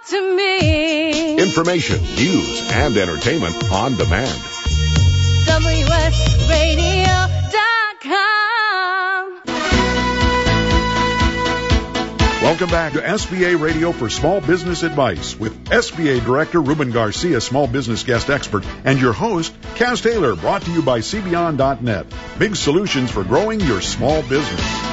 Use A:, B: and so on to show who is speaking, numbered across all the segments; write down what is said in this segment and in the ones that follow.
A: talk to me.
B: Information, news, and entertainment on demand.
A: WSRadio.com.
B: Welcome back to SBA Radio for Small Business Advice with SBA Director Ruben Garcia, Small Business Guest Expert, and your host, Cass Taylor, brought to you by CBeyond.net. Big solutions for growing your small business.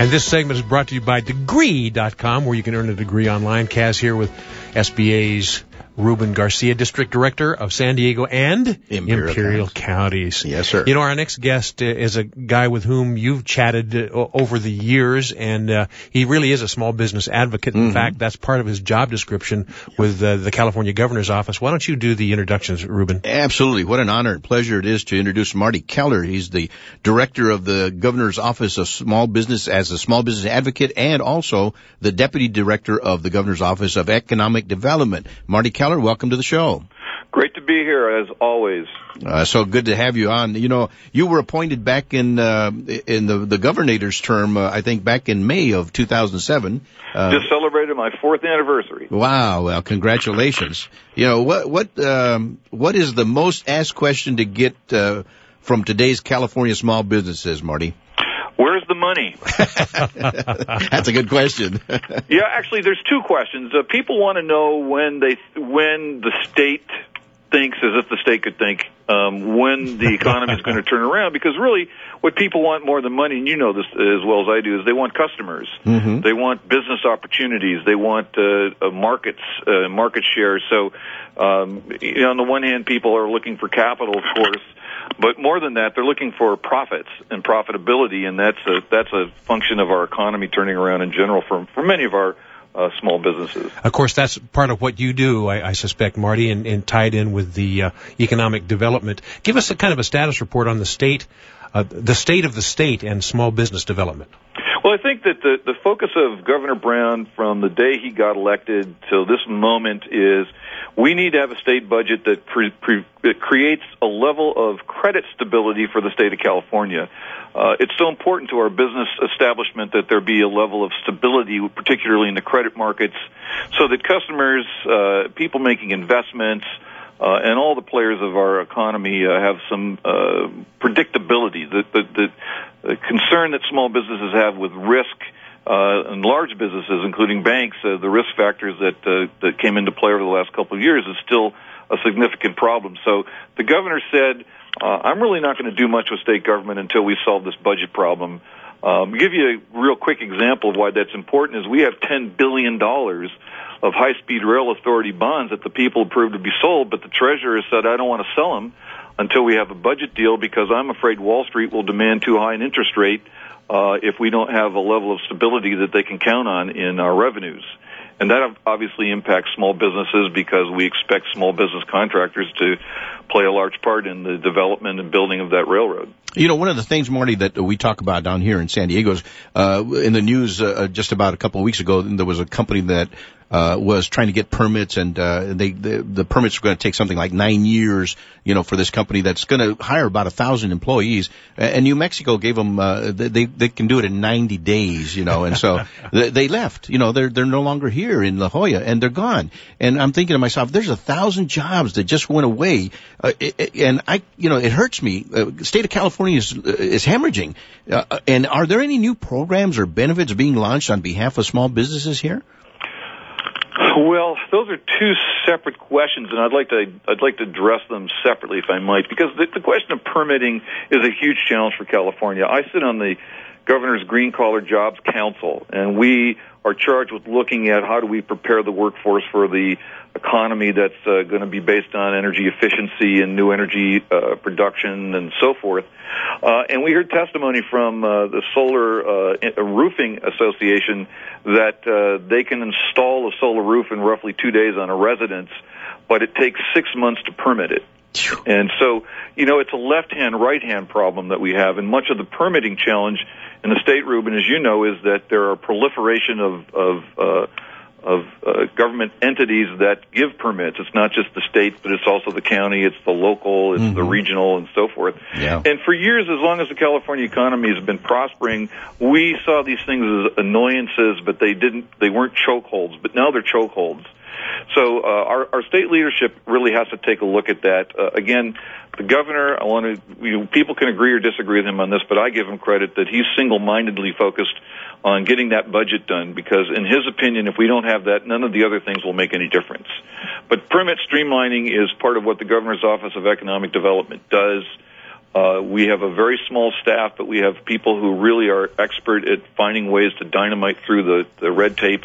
C: And this segment is brought to you by Degree.com, where you can earn a degree online. Kaz here with SBA's Ruben Garcia, District Director of San Diego and
D: Imperial
C: Counties.
D: Yes, sir.
C: You know, our next guest uh, is a guy with whom you've chatted uh, over the years, and uh, he really is a small business advocate. In fact, that's part of his job description with uh, the California Governor's Office. Why don't you do the introductions, Ruben?
D: Absolutely. What an honor and pleasure it is to introduce Marty Keller. He's the director of the governor's office of small business as a small business advocate and also the deputy director of the governor's office of economic development. Marty Keller, welcome to the show.
E: Great to be here as always.
D: Uh, so good to have you on. You know, you were appointed back in uh, in the the governor's term, uh, I think back in May of 2007. Uh,
E: Just celebrated my fourth anniversary.
D: Wow! Well, congratulations. You know what? What? Um, what is the most asked question to get uh, from today's California small businesses, Marty?
E: Where's the money?
D: That's a good question.
E: yeah, actually, there's two questions. Uh, people want to know when they when the state thinks, as if the state could think, um, when the economy is going to turn around. Because really, what people want more than money, and you know this as well as I do, is they want customers.
D: Mhm.
E: They want business opportunities. They want uh, uh, markets, uh, market share. So, um, you know, on the one hand, people are looking for capital, of course. But more than that, they're looking for profits and profitability, and that's a that's a function of our economy turning around in general for for many of our uh, small businesses.
C: Of course, that's part of what you do, I, I suspect, Marty, and, and tied in with the uh, economic development. Give us a kind of a status report on the state, uh, the state of the state and small business development.
E: Well, I think that the the focus of Governor Brown from the day he got elected till this moment is we need to have a state budget that, pre, pre, that creates a level of credit stability for the state of California. Uh, it's so important to our business establishment that there be a level of stability, particularly in the credit markets, so that customers, uh, people making investments, uh, and all the players of our economy uh, have some uh, predictability. The, the, the, the concern that small businesses have with risk uh, and large businesses, including banks, uh, the risk factors that uh, that came into play over the last couple of years is still a significant problem. So the governor said, uh, "I'm really not going to do much with state government until we solve this budget problem." Um, give you a real quick example of why that's important is we have ten billion dollars of high-speed rail authority bonds that the people approved to be sold, but the treasurer said, "I don't want to sell them until we have a budget deal because I'm afraid Wall Street will demand too high an interest rate uh, if we don't have a level of stability that they can count on in our revenues." And that obviously impacts small businesses because we expect small business contractors to play a large part in the development and building of that railroad.
D: You know, one of the things, Marty, that we talk about down here in San Diego is uh, in the news uh, just about a couple of weeks ago. There was a company that uh, was trying to get permits, and uh, they the, the permits were going to take something like nine years. You know, for this company that's going to hire about a thousand employees, and New Mexico gave them uh, they they can do it in 90 days. You know, and so they, they left. You know, they're they're no longer here in La Jolla, and they're gone. And I'm thinking to myself, there's a thousand jobs that just went away, uh, and I, you know, it hurts me. Uh, state of California is is hemorrhaging. Uh, and are there any new programs or benefits being launched on behalf of small businesses here?
E: Well, those are two separate questions, and I'd like to I'd like to address them separately, if I might, because the, the question of permitting is a huge challenge for California. I sit on the governor's Green Collar Jobs Council, and we are charged with looking at how do we prepare the workforce for the economy that's uh, going to be based on energy efficiency and new energy uh, production and so forth. Uh, and we heard testimony from uh, the Solar uh, Roofing Association that uh, they can install a solar roof in roughly two days on a residence, but it takes six months to permit it. And so, you know, it's a left-hand, right-hand problem that we have, and much of the permitting challenge in the state, Ruben, as you know, is that there are proliferation of, of uh, of uh, government entities that give permits. It's not just the state, but it's also the county, it's the local, it's the regional, and so forth.
D: Yeah.
E: And for years, as long as the California economy has been prospering, we saw these things as annoyances, but they didn't, they weren't chokeholds. But now they're chokeholds. So uh, our, our state leadership really has to take a look at that. Uh, again, the governor, I want to, you know, people can agree or disagree with him on this, but I give him credit that he's single-mindedly focused on getting that budget done because in his opinion, if we don't have that, none of the other things will make any difference. But permit streamlining is part of what the governor's office of economic development does. Uh, we have a very small staff, but we have people who really are expert at finding ways to dynamite through the, the red tape.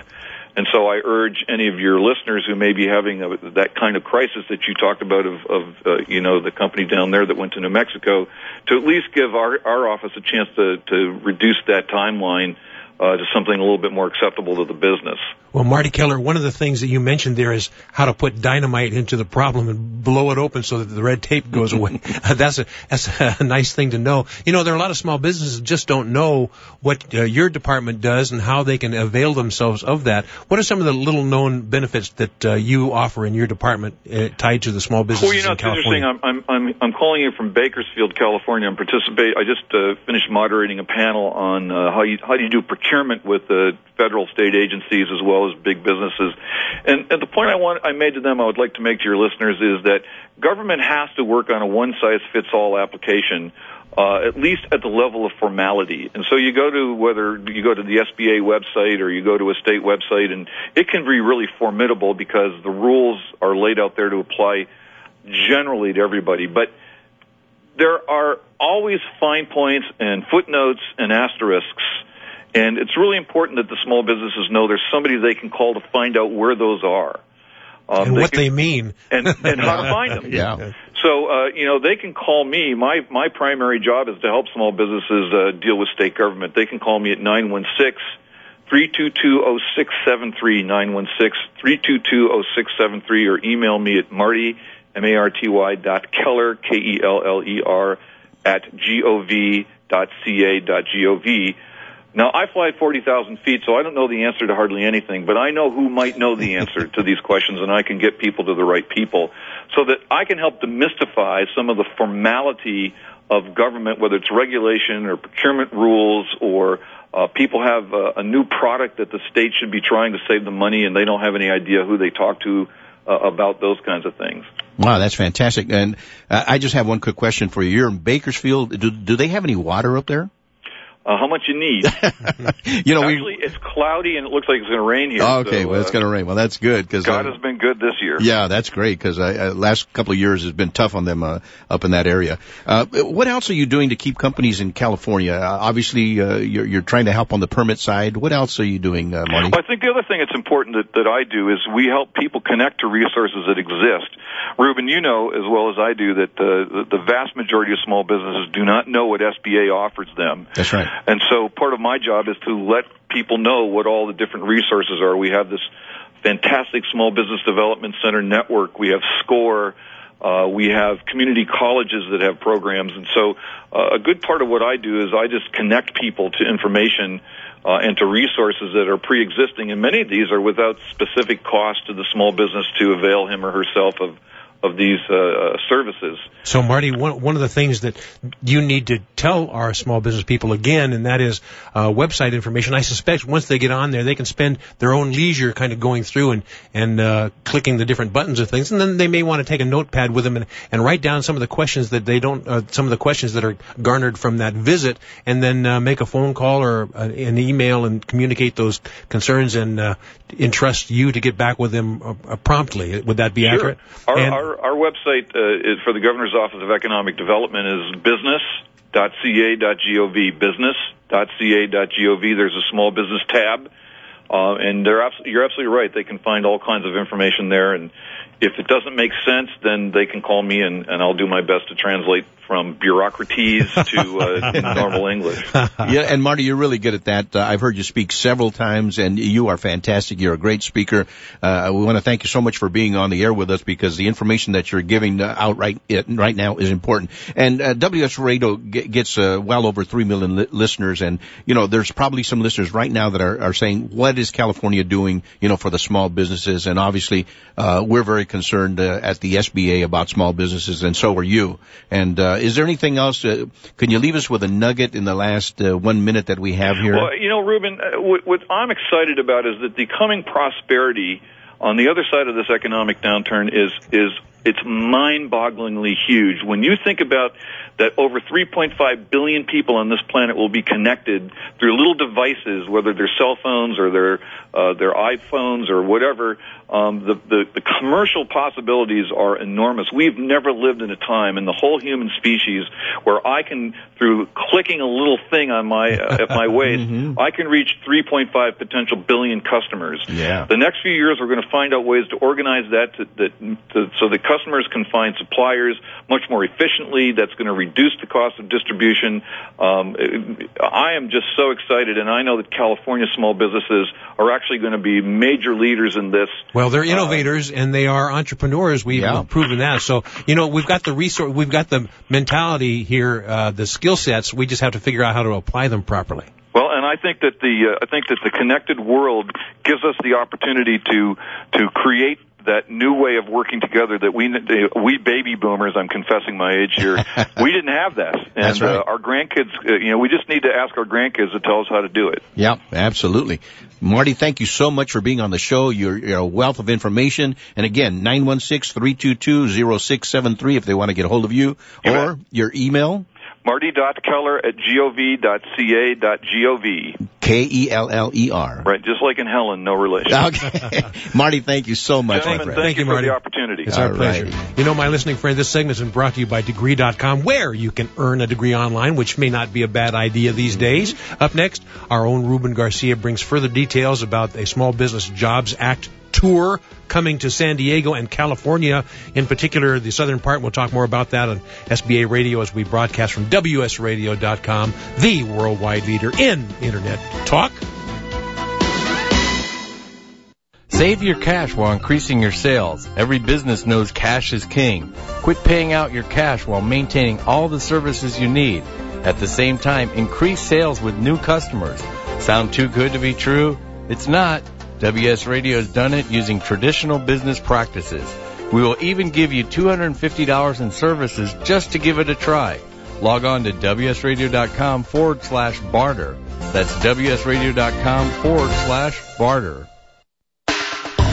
E: And so I urge any of your listeners who may be having a, that kind of crisis that you talked about of, of uh, you know, the company down there that went to New Mexico to at least give our, our office a chance to, to reduce that timeline uh, to something a little bit more acceptable to the business.
C: Well, Marty Keller, one of the things that you mentioned there is how to put dynamite into the problem and blow it open so that the red tape goes away. that's a that's a nice thing to know. You know, there are a lot of small businesses that just don't know what uh, your department does and how they can avail themselves of that. What are some of the little known benefits that uh, you offer in your department uh, tied to the small business?
E: Well, you know, it's
C: California?
E: interesting. I'm, I'm, I'm, I'm calling you from Bakersfield, California. I'm participate. I just uh, finished moderating a panel on uh, how you how do you do procurement with uh, federal, state agencies as well as big businesses. And, and the point I want I made to them, I would like to make to your listeners is that government has to work on a one size fits all application. Uh, at least at the level of formality. And so you go to whether you go to the SBA website or you go to a state website, and it can be really formidable because the rules are laid out there to apply generally to everybody. But there are always fine points and footnotes and asterisks. And it's really important that the small businesses know there's somebody they can call to find out where those are. Um,
C: and what
E: can-
C: they mean.
E: and, and how to find them.
D: Yeah.
E: So, uh, you know, they can call me. My, my primary job is to help small businesses uh, deal with state government. They can call me at 916 322 0673, 916 322 0673, or email me at marty, M-A-R-T-Y dot Keller, K-E-L-L-E-R, at G-O-V dot C-A dot G-O-V. Now, I fly at 40,000 feet, so I don't know the answer to hardly anything, but I know who might know the answer to these questions, and I can get people to the right people so that I can help demystify some of the formality of government, whether it's regulation or procurement rules or uh, people have uh, a new product that the state should be trying to save the money and they don't have any idea who they talk to uh, about those kinds of things.
D: Wow, that's fantastic. And uh, I just have one quick question for you. You're in Bakersfield. Do, do they have any water up there?
E: Uh, how much you need?
D: you know,
E: Actually, it's cloudy and it looks like it's going to rain here.
D: we. Okay,
E: so,
D: well, it's
E: uh,
D: going to rain. Well, that's good because
E: God has been good this year.
D: Yeah, that's great because uh, last couple of years has been tough on them uh, up in that area. Uh, what else are you doing to keep companies in California? Uh, obviously, uh, you're, you're trying to help on the permit side. What else are you doing, uh, Marty?
E: Well, I think the other thing that's important that, that I do is we help people connect to resources that exist. Ruben, you know as well as I do that uh, the, the vast majority of small businesses do not know what SBA offers them.
D: That's right.
E: And so part of my job is to let people know what all the different resources are. We have this fantastic small business development center network. We have SCORE. Uh, we have community colleges that have programs. And so uh, a good part of what I do is I just connect people to information uh, and to resources that are pre-existing. And many of these are without specific cost to the small business to avail him or herself of of these uh, services.
C: So, Marty, one, one of the things that you need to tell our small business people again, and that is uh, website information. I suspect once they get on there, they can spend their own leisure kind of going through and and uh, clicking the different buttons of things, and then they may want to take a notepad with them and, and write down some of the questions that they don't, uh, some of the questions that are garnered from that visit, and then uh, make a phone call or uh, an email and communicate those concerns and uh, entrust you to get back with them uh, uh, promptly. Would that be
E: Sure.
C: accurate?
E: Our,
C: And-
E: our, our website uh, for the Governor's Office of Economic Development is business.ca.gov. Business.ca.gov. There's a small business tab, uh, and they're abs- you're absolutely right. They can find all kinds of information there, and if it doesn't make sense, then they can call me, and, and I'll do my best to translate from bureaucratese to uh, normal English.
D: yeah, and Marty, you're really good at that. Uh, I've heard you speak several times, and you are fantastic. You're a great speaker. Uh, we want to thank you so much for being on the air with us because the information that you're giving uh, out right right now is important. And uh, WS Radio gets uh, well over three million li- listeners, and you know there's probably some listeners right now that are, are saying, "What is California doing?" You know, for the small businesses, and obviously uh, we're very concerned uh, at the SBA about small businesses, and so are you. And uh, is there anything else? Uh, can you leave us with a nugget in the last uh, one minute that we have here?
E: Well, you know, Ruben, uh, what, what I'm excited about is that the coming prosperity on the other side of this economic downturn is is it's mind-bogglingly huge. When you think about that over 3.5 billion people on this planet will be connected through little devices, whether they're cell phones or their uh, their iPhones or whatever. Um, the, the the commercial possibilities are enormous. We've never lived in a time in the whole human species where I can, through clicking a little thing on my uh, at my waist, mm-hmm. I can reach 3.5 potential billion customers.
D: Yeah.
E: The next few years, we're going to find out ways to organize that to, that to, so that customers can find suppliers much more efficiently. That's going to reduce the cost of distribution. Um, I am just so excited, and I know that California small businesses are actually going to be major leaders in this.
C: Well, they're innovators uh, and they are entrepreneurs. We've yeah. proven that. So, you know, we've got the resource, we've got the mentality here, uh, the skill sets. We just have to figure out how to apply them properly.
E: Well, and I think that the uh, I think that the connected world gives us the opportunity to to create that new way of working together that we we baby boomers I'm confessing my age here we didn't have that. And
D: That's right.
E: uh, our grandkids uh, you know we just need to ask our grandkids to tell us how to do it.
D: Yeah absolutely. Marty thank you so much for being on the show. You're, you're a wealth of information. And again 916-322-0673 if they want to get a hold of you or your email
E: Marty.Keller at gov.ca.gov.
D: K-E-L-L-E-R.
E: Right, just like in Helen, no relation.
D: Okay. Marty, thank you so much.
E: Gentlemen, thank,
C: thank,
E: you,
C: Marty.
E: for the opportunity.
C: It's our All pleasure. Right. You know, my listening friend, this segment has been brought to you by Degree.com, where you can earn a degree online, which may not be a bad idea these days. Up next, our own Ruben Garcia brings further details about a Small Business Jobs Act tour coming to San Diego and California, in particular the southern part. We'll talk more about that on SBA Radio as we broadcast from WSRadio.com, the worldwide leader in Internet talk.
F: Save your cash while increasing your sales. Every business knows cash is king. Quit paying out your cash while maintaining all the services you need. At the same time, increase sales with new customers. Sound too good to be true? It's not. WS Radio has done it using traditional business practices. We will even give you $250 in services just to give it a try. Log on to WSRadio.com forward slash barter. That's WSRadio.com forward slash barter.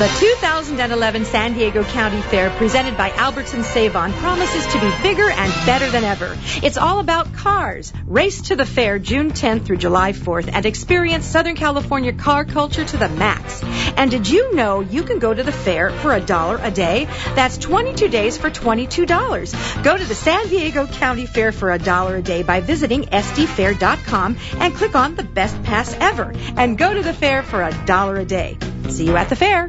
A: The 2011 San Diego County Fair presented by Albertson Savon promises to be bigger and better than ever. It's all about cars. Race to the fair June 10th through July 4th and experience Southern California car culture to the max. And did you know you can go to the fair for a dollar a day? That's 22 days for $22. Go to the San Diego County Fair for a dollar a day by visiting sdfair.com and click on the best pass ever and go to the fair for a dollar a day. See you at the fair.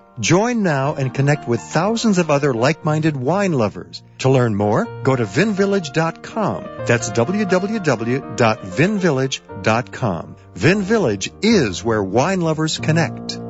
G: Join now and connect with thousands of other like-minded wine lovers. To learn more, go to vinvillage.com. That's www.vinvillage.com. Vin Village is where wine lovers connect.